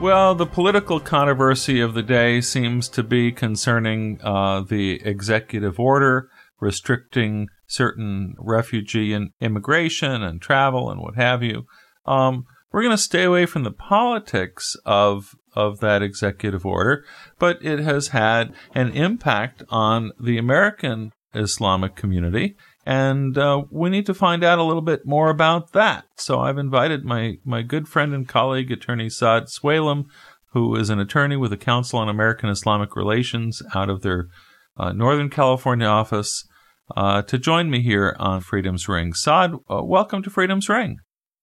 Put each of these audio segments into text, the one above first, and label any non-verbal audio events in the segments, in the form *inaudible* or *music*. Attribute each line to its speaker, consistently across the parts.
Speaker 1: Well, the political controversy of the day seems to be concerning uh, the executive order restricting certain refugee and immigration and travel and what have you. Um, we're going to stay away from the politics of of that executive order, but it has had an impact on the American Islamic community and uh, we need to find out a little bit more about that. So I've invited my my good friend and colleague, attorney Saad Sweilem, who is an attorney with the Council on American Islamic Relations out of their uh, Northern California office, uh, to join me here on Freedom's Ring. Saad, uh, welcome to Freedom's Ring.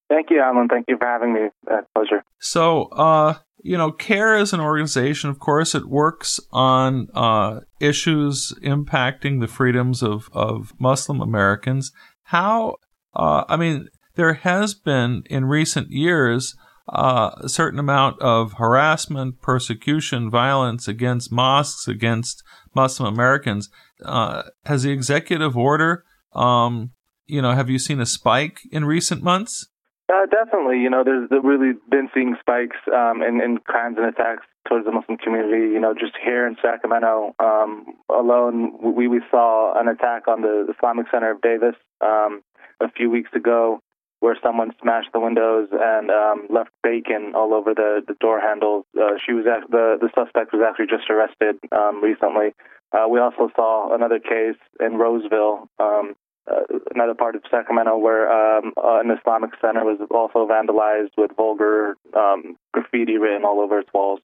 Speaker 2: Thank you, Alan. Thank you for having me. Uh, pleasure.
Speaker 1: So, uh, you know, CAIR is an organization, of course, it works on uh, issues impacting the freedoms of, of Muslim Americans. How, uh, I mean, there has been in recent years uh, a certain amount of harassment, persecution, violence against mosques, against Muslim Americans. Uh, has the executive order, um, you know, have you seen a spike in recent months?
Speaker 2: Uh, definitely. You know, there's really been seeing spikes um, in, in crimes and attacks towards the Muslim community. You know, just here in Sacramento um, alone, we, we saw an attack on the Islamic Center of Davis um, a few weeks ago where someone smashed the windows and um, left bacon all over the, the door handles. Uh, she was the the suspect was actually just arrested um, recently. Uh, we also saw another case in Roseville um, uh, another part of Sacramento where um, uh, an Islamic center was also vandalized with vulgar um, graffiti written all over its walls.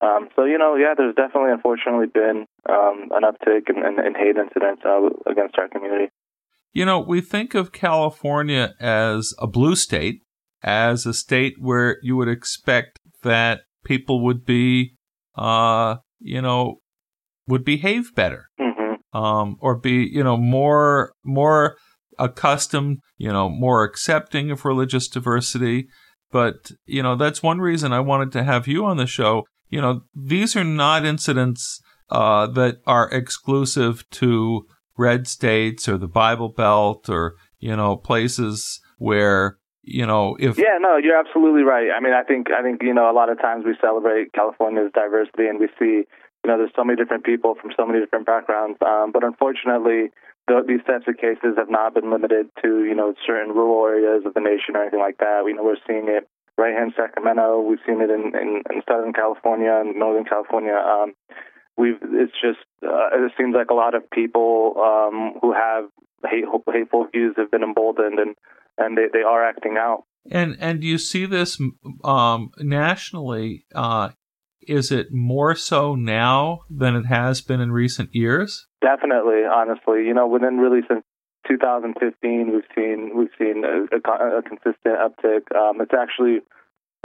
Speaker 2: Um, so you know, yeah, there's definitely, unfortunately, been um, an uptick in, in, in hate incidents uh, against our community.
Speaker 1: You know, we think of California as a blue state, as a state where you would expect that people would be, uh, you know, would behave better. Um, or be you know more more accustomed, you know, more accepting of religious diversity. But you know that's one reason I wanted to have you on the show. You know, these are not incidents uh, that are exclusive to red states or the Bible Belt or you know places where you know if
Speaker 2: yeah no you're absolutely right i mean i think i think you know a lot of times we celebrate california's diversity and we see you know, there's so many different people from so many different backgrounds. Um, but unfortunately, the, these types of cases have not been limited to, you know, certain rural areas of the nation or anything like that. We know we're seeing it right here in Sacramento. We've seen it in, in, in Southern California and Northern California. Um, we've, it's just, uh, it seems like a lot of people um, who have hate, hateful views have been emboldened and, and they, they are acting out.
Speaker 1: And and you see this um, nationally uh, is it more so now than it has been in recent years?
Speaker 2: Definitely, honestly. You know, within really since 2015, we've seen we've seen a, a, a consistent uptick. Um, it's actually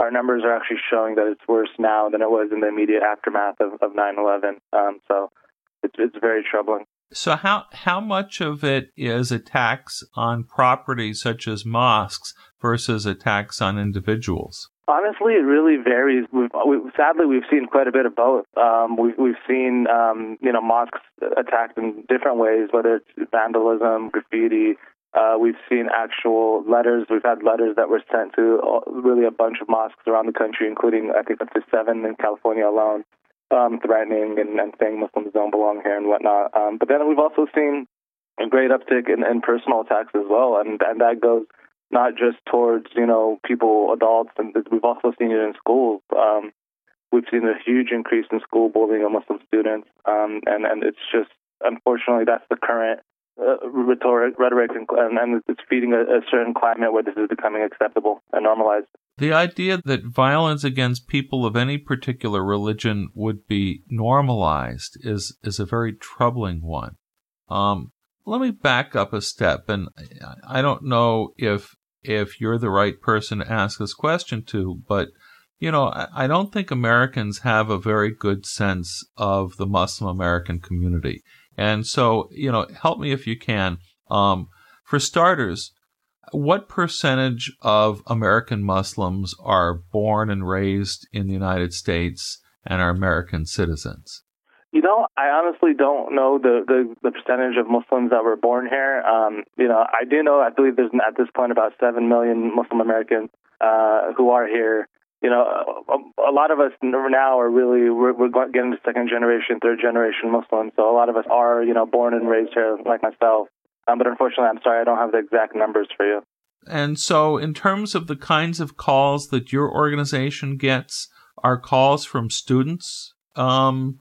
Speaker 2: our numbers are actually showing that it's worse now than it was in the immediate aftermath of, of 9/11. Um, so it's it's very troubling.
Speaker 1: So how how much of it is attacks on property such as mosques versus attacks on individuals?
Speaker 2: Honestly, it really varies. We've, we, sadly, we've seen quite a bit of both. Um, we've, we've seen, um, you know, mosques attacked in different ways, whether it's vandalism, graffiti. Uh, we've seen actual letters. We've had letters that were sent to all, really a bunch of mosques around the country, including I think up to seven in California alone, um, threatening and, and saying Muslims don't belong here and whatnot. Um, but then we've also seen a great uptick in, in personal attacks as well, and and that goes not just towards you know people, adults, and we've also seen it in schools. Um, we've seen a huge increase in school bullying of Muslim students, um, and and it's just unfortunately that's the current uh, rhetoric, rhetoric, and, and it's feeding a, a certain climate where this is becoming acceptable and normalized.
Speaker 1: The idea that violence against people of any particular religion would be normalized is is a very troubling one. Um, let me back up a step, and I don't know if if you're the right person to ask this question to, but you know, I don't think Americans have a very good sense of the Muslim American community. And so, you know, help me if you can. Um, for starters, what percentage of American Muslims are born and raised in the United States and are American citizens?
Speaker 2: You know, I honestly don't know the, the, the percentage of Muslims that were born here. Um, you know, I do know, I believe there's at this point about 7 million Muslim Americans uh, who are here. You know, a, a lot of us now are really, we're, we're getting to second generation, third generation Muslims. So a lot of us are, you know, born and raised here, like myself. Um, but unfortunately, I'm sorry, I don't have the exact numbers for you.
Speaker 1: And so, in terms of the kinds of calls that your organization gets, are calls from students um,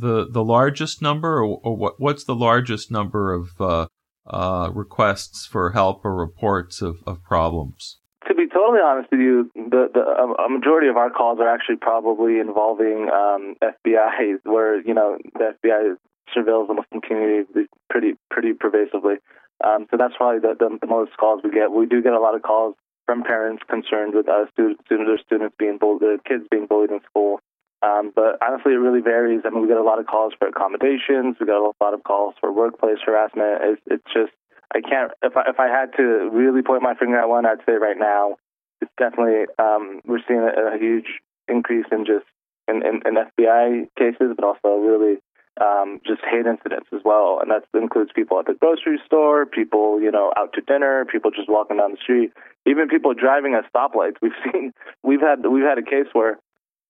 Speaker 1: the the largest number, or, or, what? What's the largest number of uh, uh, requests for help or reports of, of problems?
Speaker 2: To be totally honest with you, the, the a majority of our calls are actually probably involving um, FBI, where you know the FBI surveils the Muslim community pretty pretty pervasively. Um, so that's probably the, the, the most calls we get. We do get a lot of calls from parents concerned with uh, students, students being bullied, kids being bullied in school. Um, but honestly, it really varies. I mean, we get a lot of calls for accommodations. We get a lot of calls for workplace harassment. It's, it's just I can't. If I if I had to really point my finger at one, I'd say right now it's definitely um, we're seeing a, a huge increase in just in, in, in FBI cases, but also really um, just hate incidents as well, and that includes people at the grocery store, people you know out to dinner, people just walking down the street, even people driving at stoplights. We've seen we've had we've had a case where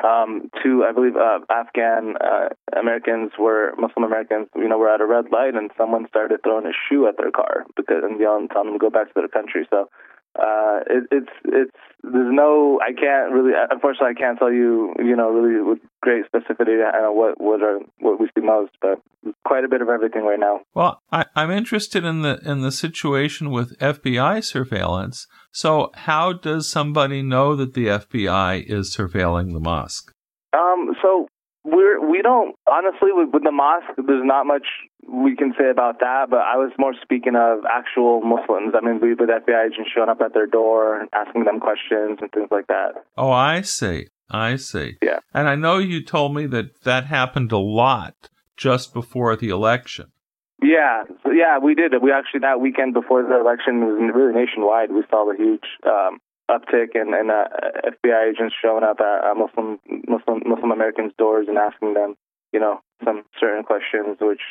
Speaker 2: um, two I believe uh, Afghan uh, Americans were Muslim Americans, you know, were at a red light and someone started throwing a shoe at their car because and yelling, telling them to go back to their country. So uh, it, it's it's there's no I can't really unfortunately I can't tell you you know really with great specificity what what are what we see most, but quite a bit of everything right now.
Speaker 1: Well, I, I'm interested in the in the situation with FBI surveillance. So, how does somebody know that the FBI is surveilling the mosque?
Speaker 2: Um, so we're we don't honestly with, with the mosque. There's not much we can say about that, but I was more speaking of actual Muslims. I mean, we with FBI agents showing up at their door, and asking them questions and things like that.
Speaker 1: Oh, I see. I see.
Speaker 2: Yeah.
Speaker 1: And I know you told me that that happened a lot just before the election.
Speaker 2: Yeah, yeah, we did. We actually that weekend before the election was really nationwide. We saw the huge um, uptick in, in uh, FBI agents showing up at uh, Muslim Muslim Muslim Americans' doors and asking them, you know, some certain questions, which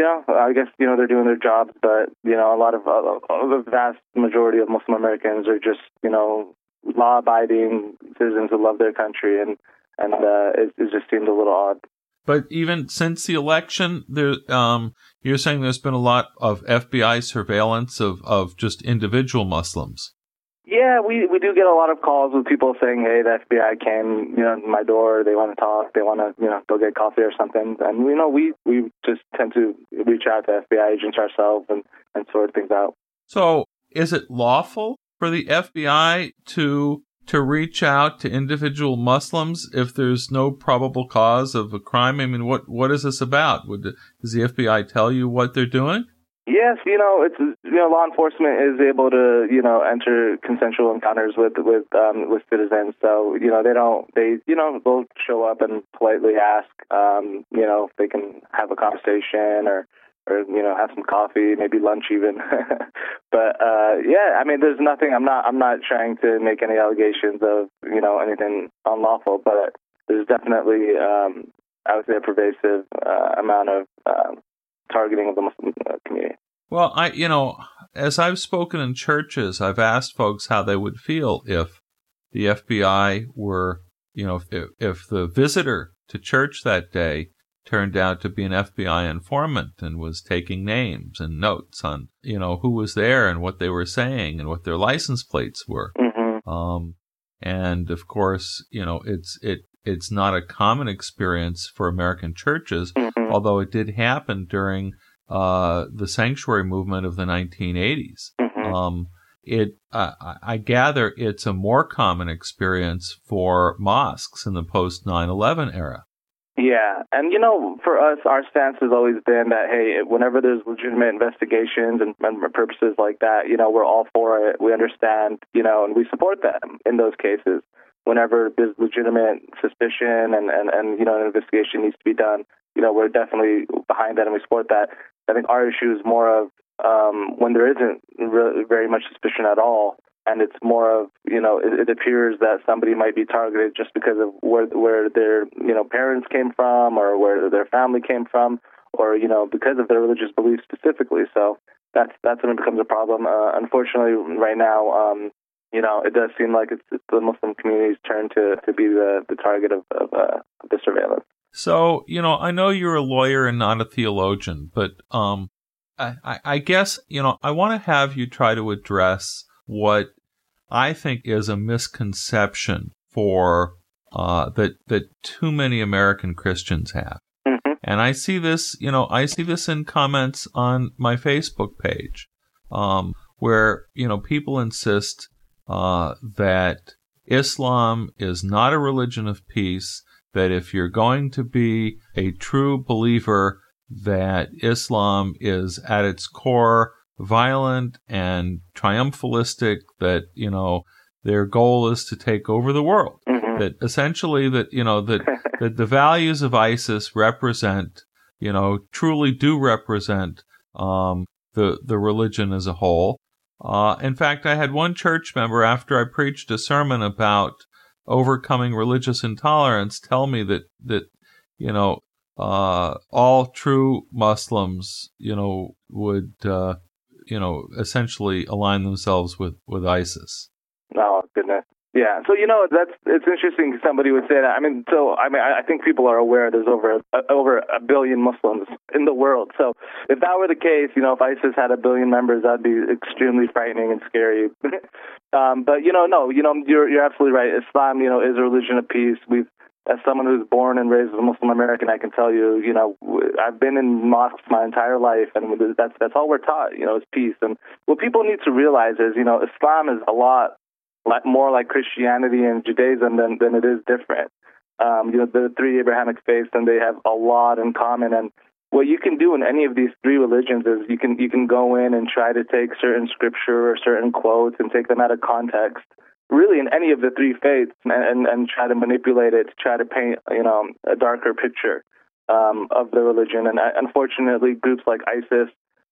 Speaker 2: know, I guess you know they're doing their jobs, but you know, a lot of uh, the vast majority of Muslim Americans are just you know law-abiding citizens who love their country, and and uh, it, it just seemed a little odd.
Speaker 1: But even since the election, there, um, you're saying there's been a lot of FBI surveillance of, of just individual Muslims.
Speaker 2: Yeah, we we do get a lot of calls with people saying, "Hey, the FBI came, you know, my door. They want to talk. They want to, you know, go get coffee or something." And you know, we we just tend to reach out to FBI agents ourselves and and sort things out.
Speaker 1: So, is it lawful for the FBI to to reach out to individual Muslims if there's no probable cause of a crime? I mean, what what is this about? Would does the FBI tell you what they're doing?
Speaker 2: Yes, you know, it's you know, law enforcement is able to you know enter consensual encounters with with um, with citizens. So you know, they don't they you know they'll show up and politely ask um, you know if they can have a conversation or or you know have some coffee, maybe lunch even. *laughs* but uh, yeah, I mean, there's nothing. I'm not I'm not trying to make any allegations of you know anything unlawful, but there's definitely um, I would say a pervasive uh, amount of um, targeting of the Muslim uh, community.
Speaker 1: Well, I, you know, as I've spoken in churches, I've asked folks how they would feel if the FBI were, you know, if, if the visitor to church that day turned out to be an FBI informant and was taking names and notes on, you know, who was there and what they were saying and what their license plates were.
Speaker 2: Mm-hmm.
Speaker 1: Um, and of course, you know, it's it it's not a common experience for American churches,
Speaker 2: mm-hmm.
Speaker 1: although it did happen during uh, the sanctuary movement of the 1980s.
Speaker 2: Mm-hmm.
Speaker 1: Um, it, uh, I gather, it's a more common experience for mosques in the post 9/11 era.
Speaker 2: Yeah, and you know, for us, our stance has always been that hey, whenever there's legitimate investigations and, and purposes like that, you know, we're all for it. We understand, you know, and we support them in those cases whenever there's legitimate suspicion and, and, and you know an investigation needs to be done. you know, we're definitely behind that and we support that. I think our issue is more of um, when there isn't really very much suspicion at all, and it's more of you know it, it appears that somebody might be targeted just because of where where their you know parents came from or where their family came from or you know because of their religious beliefs specifically. So that's that's when it becomes a problem. Uh, unfortunately, right now, um, you know, it does seem like it's, it's, the Muslim community's turn to to be the the target of, of uh, the surveillance.
Speaker 1: So you know, I know you're a lawyer and not a theologian, but um, I, I guess you know I want to have you try to address what I think is a misconception for uh, that that too many American Christians have.
Speaker 2: Mm-hmm.
Speaker 1: And I see this, you know, I see this in comments on my Facebook page, um, where you know people insist uh, that Islam is not a religion of peace. That if you're going to be a true believer, that Islam is at its core violent and triumphalistic. That you know their goal is to take over the world.
Speaker 2: Mm-hmm.
Speaker 1: That essentially that you know that *laughs* that the values of ISIS represent you know truly do represent um, the the religion as a whole. Uh, in fact, I had one church member after I preached a sermon about overcoming religious intolerance tell me that that you know uh, all true Muslims you know would uh, you know essentially align themselves with with ISIS.
Speaker 2: Oh goodness. Yeah, so you know that's it's interesting. Somebody would say that. I mean, so I mean, I think people are aware there's over a, over a billion Muslims in the world. So if that were the case, you know, if ISIS had a billion members, that'd be extremely frightening and scary. *laughs* um, but you know, no, you know, you're you're absolutely right. Islam, you know, is a religion of peace. We've as someone who's born and raised as a Muslim American, I can tell you, you know, I've been in mosques my entire life, and that's that's all we're taught, you know, is peace. And what people need to realize is, you know, Islam is a lot like more like Christianity and Judaism than than it is different. Um, you know, the three Abrahamic faiths, and they have a lot in common. And what you can do in any of these three religions is you can you can go in and try to take certain scripture or certain quotes and take them out of context. Really, in any of the three faiths, and and, and try to manipulate it to try to paint you know a darker picture um, of the religion. And uh, unfortunately, groups like ISIS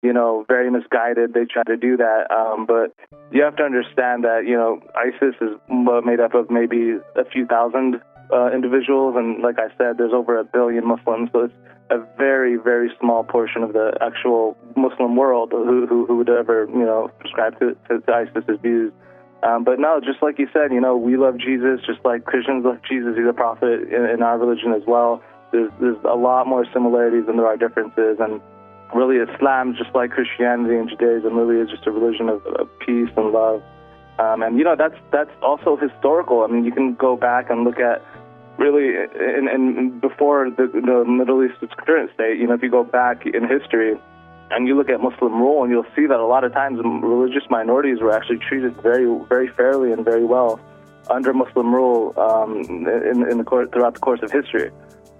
Speaker 2: you know, very misguided. They try to do that. Um, but you have to understand that, you know, ISIS is made up of maybe a few thousand uh, individuals. And like I said, there's over a billion Muslims. So it's a very, very small portion of the actual Muslim world who, who, who would ever, you know, subscribe to, to, to ISIS's views. Um, but no, just like you said, you know, we love Jesus, just like Christians love Jesus. He's a prophet in, in our religion as well. There's, there's a lot more similarities than there are differences. And really Islam, just like Christianity and Judaism, really is just a religion of, of peace and love. Um, and you know that's that's also historical. I mean, you can go back and look at really in, in before the, the Middle East's current state. You know, if you go back in history and you look at Muslim rule, and you'll see that a lot of times religious minorities were actually treated very very fairly and very well under Muslim rule um, in, in the course, throughout the course of history.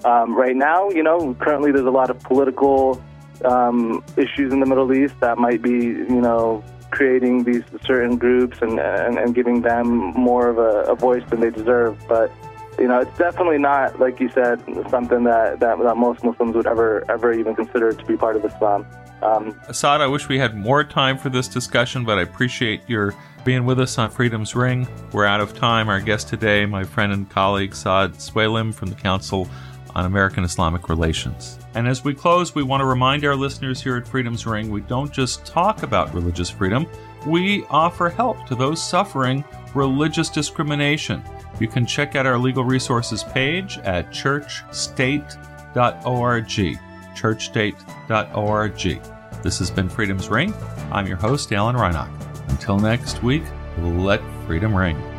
Speaker 2: Um, right now, you know, currently there's a lot of political um, issues in the Middle East that might be, you know, creating these certain groups and, and, and giving them more of a, a, voice than they deserve. But, you know, it's definitely not, like you said, something that, that, that most Muslims would ever, ever even consider to be part of Islam. Um,
Speaker 1: Assad, I wish we had more time for this discussion, but I appreciate your being with us on Freedom's Ring. We're out of time. Our guest today, my friend and colleague Saad Sweilem from the Council on American Islamic Relations. And as we close, we want to remind our listeners here at Freedom's Ring we don't just talk about religious freedom, we offer help to those suffering religious discrimination. You can check out our legal resources page at churchstate.org. Churchstate.org. This has been Freedom's Ring. I'm your host, Alan Reinach. Until next week, let freedom ring.